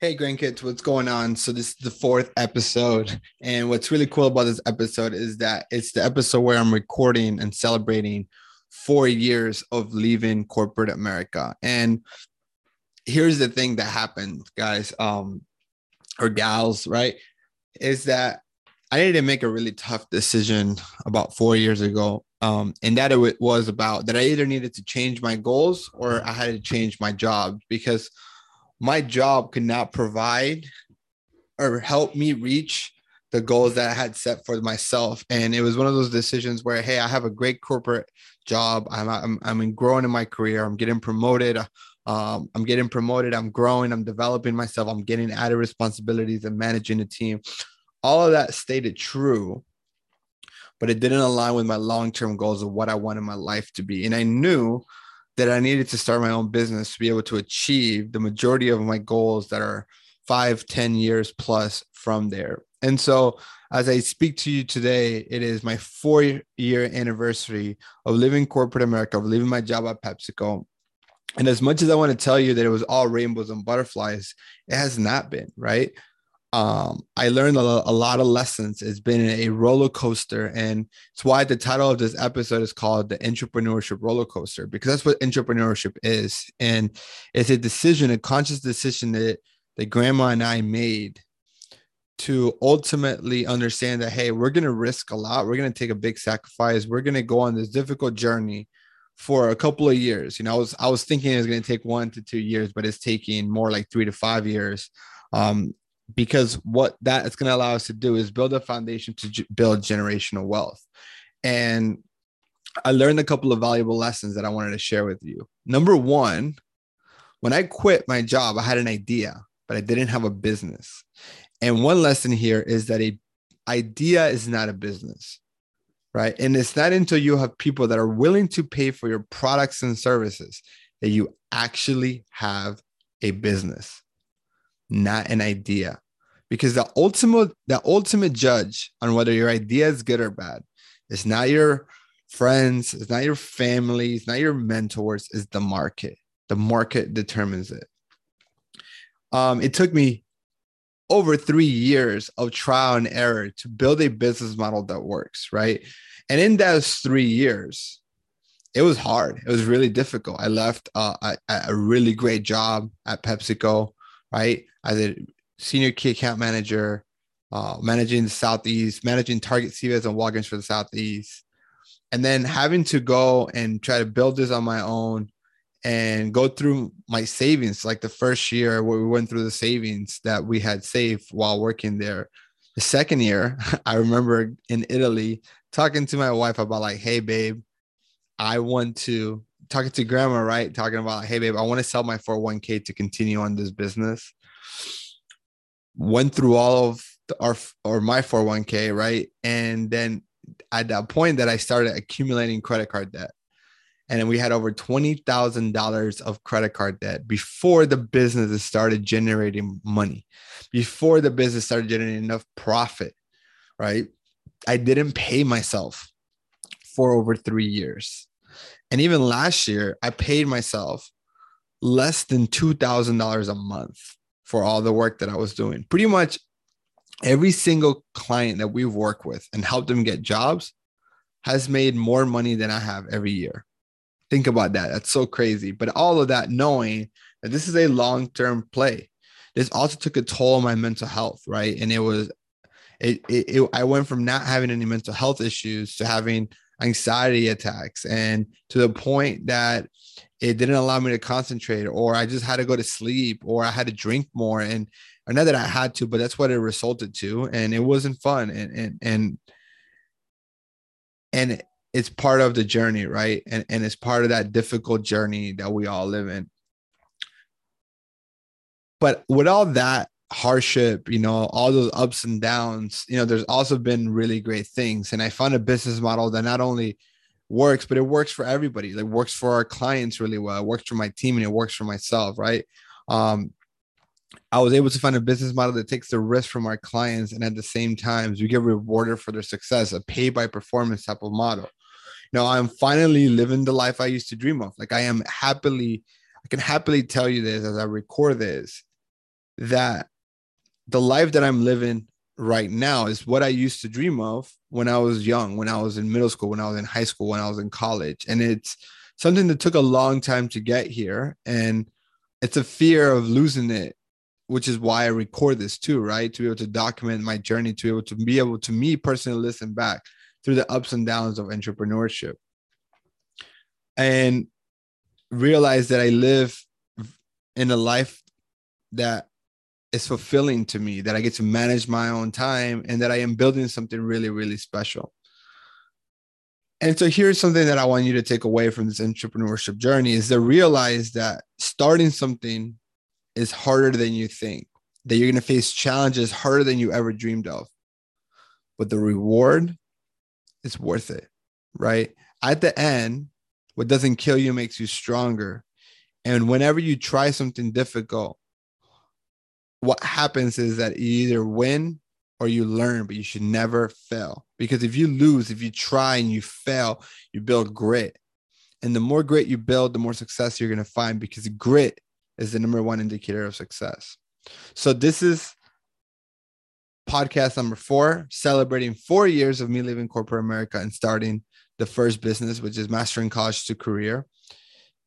Hey, grandkids, what's going on? So, this is the fourth episode. And what's really cool about this episode is that it's the episode where I'm recording and celebrating four years of leaving corporate America. And here's the thing that happened, guys, um, or gals, right? Is that I needed to make a really tough decision about four years ago. Um, and that it was about that I either needed to change my goals or I had to change my job because my job could not provide or help me reach the goals that I had set for myself. And it was one of those decisions where, hey, I have a great corporate job. I'm I'm, I'm growing in my career. I'm getting promoted. Um, I'm getting promoted. I'm growing. I'm developing myself. I'm getting added responsibilities and managing a team. All of that stated true, but it didn't align with my long term goals of what I wanted my life to be. And I knew that I needed to start my own business to be able to achieve the majority of my goals that are five, ten years plus from there. And so, as I speak to you today, it is my four year anniversary of living corporate America, of leaving my job at PepsiCo. And as much as I want to tell you that it was all rainbows and butterflies, it has not been, right? Um, I learned a, a, lot of lessons. It's been a roller coaster, and it's why the title of this episode is called "The Entrepreneurship Roller Coaster" because that's what entrepreneurship is, and it's a decision, a conscious decision that that Grandma and I made to ultimately understand that hey, we're going to risk a lot, we're going to take a big sacrifice, we're going to go on this difficult journey for a couple of years. You know, I was I was thinking it was going to take one to two years, but it's taking more like three to five years. Um, because what that is going to allow us to do is build a foundation to g- build generational wealth. And I learned a couple of valuable lessons that I wanted to share with you. Number one, when I quit my job, I had an idea, but I didn't have a business. And one lesson here is that a idea is not a business, right? And it's not until you have people that are willing to pay for your products and services that you actually have a business not an idea. Because the ultimate the ultimate judge on whether your idea is good or bad is not your friends, it's not your family, it's not your mentors, it's the market. The market determines it. Um, it took me over three years of trial and error to build a business model that works, right? And in those three years, it was hard. It was really difficult. I left uh, a, a really great job at PepsiCo right? As a senior key account manager, uh, managing the Southeast, managing Target CVS and Walgreens for the Southeast, and then having to go and try to build this on my own and go through my savings. Like the first year where we went through the savings that we had saved while working there. The second year, I remember in Italy talking to my wife about like, hey, babe, I want to talking to grandma, right? Talking about, hey, babe, I want to sell my 401k to continue on this business. Went through all of the, our or my 401k, right? And then at that point that I started accumulating credit card debt. And we had over $20,000 of credit card debt before the business started generating money, before the business started generating enough profit, right? I didn't pay myself for over three years. And even last year, I paid myself less than $2,000 a month for all the work that I was doing. Pretty much every single client that we've worked with and helped them get jobs has made more money than I have every year. Think about that. That's so crazy. But all of that knowing that this is a long term play. This also took a toll on my mental health, right? And it was, it, it, it, I went from not having any mental health issues to having anxiety attacks and to the point that it didn't allow me to concentrate or i just had to go to sleep or i had to drink more and or not that i had to but that's what it resulted to and it wasn't fun and and and and it's part of the journey right? And and it's part of that difficult journey that we all live in. But with all that hardship, you know, all those ups and downs, you know, there's also been really great things. And I found a business model that not only works, but it works for everybody. It works for our clients really well. It works for my team and it works for myself, right? Um, I was able to find a business model that takes the risk from our clients, and at the same time, we get rewarded for their success, a pay by performance type of model. Know, I'm finally living the life I used to dream of. Like I am happily, I can happily tell you this as I record this that the life that I'm living right now is what I used to dream of when I was young, when I was in middle school, when I was in high school, when I was in college. And it's something that took a long time to get here. And it's a fear of losing it, which is why I record this too, right? To be able to document my journey, to be able to be able to me personally listen back through the ups and downs of entrepreneurship. And realize that I live in a life that is fulfilling to me, that I get to manage my own time and that I am building something really, really special. And so here's something that I want you to take away from this entrepreneurship journey is to realize that starting something is harder than you think, that you're going to face challenges harder than you ever dreamed of. But the reward is worth it, right? At the end, what doesn't kill you makes you stronger. And whenever you try something difficult, what happens is that you either win or you learn, but you should never fail. Because if you lose, if you try and you fail, you build grit. And the more grit you build, the more success you're going to find because grit is the number one indicator of success. So, this is podcast number four, celebrating four years of me leaving corporate America and starting the first business, which is mastering college to career.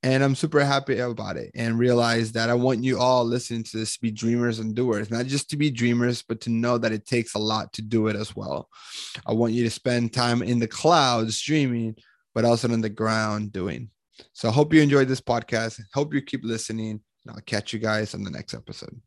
And I'm super happy about it and realize that I want you all listening to this to be dreamers and doers, not just to be dreamers, but to know that it takes a lot to do it as well. I want you to spend time in the clouds dreaming, but also on the ground doing. So I hope you enjoyed this podcast. Hope you keep listening. And I'll catch you guys on the next episode.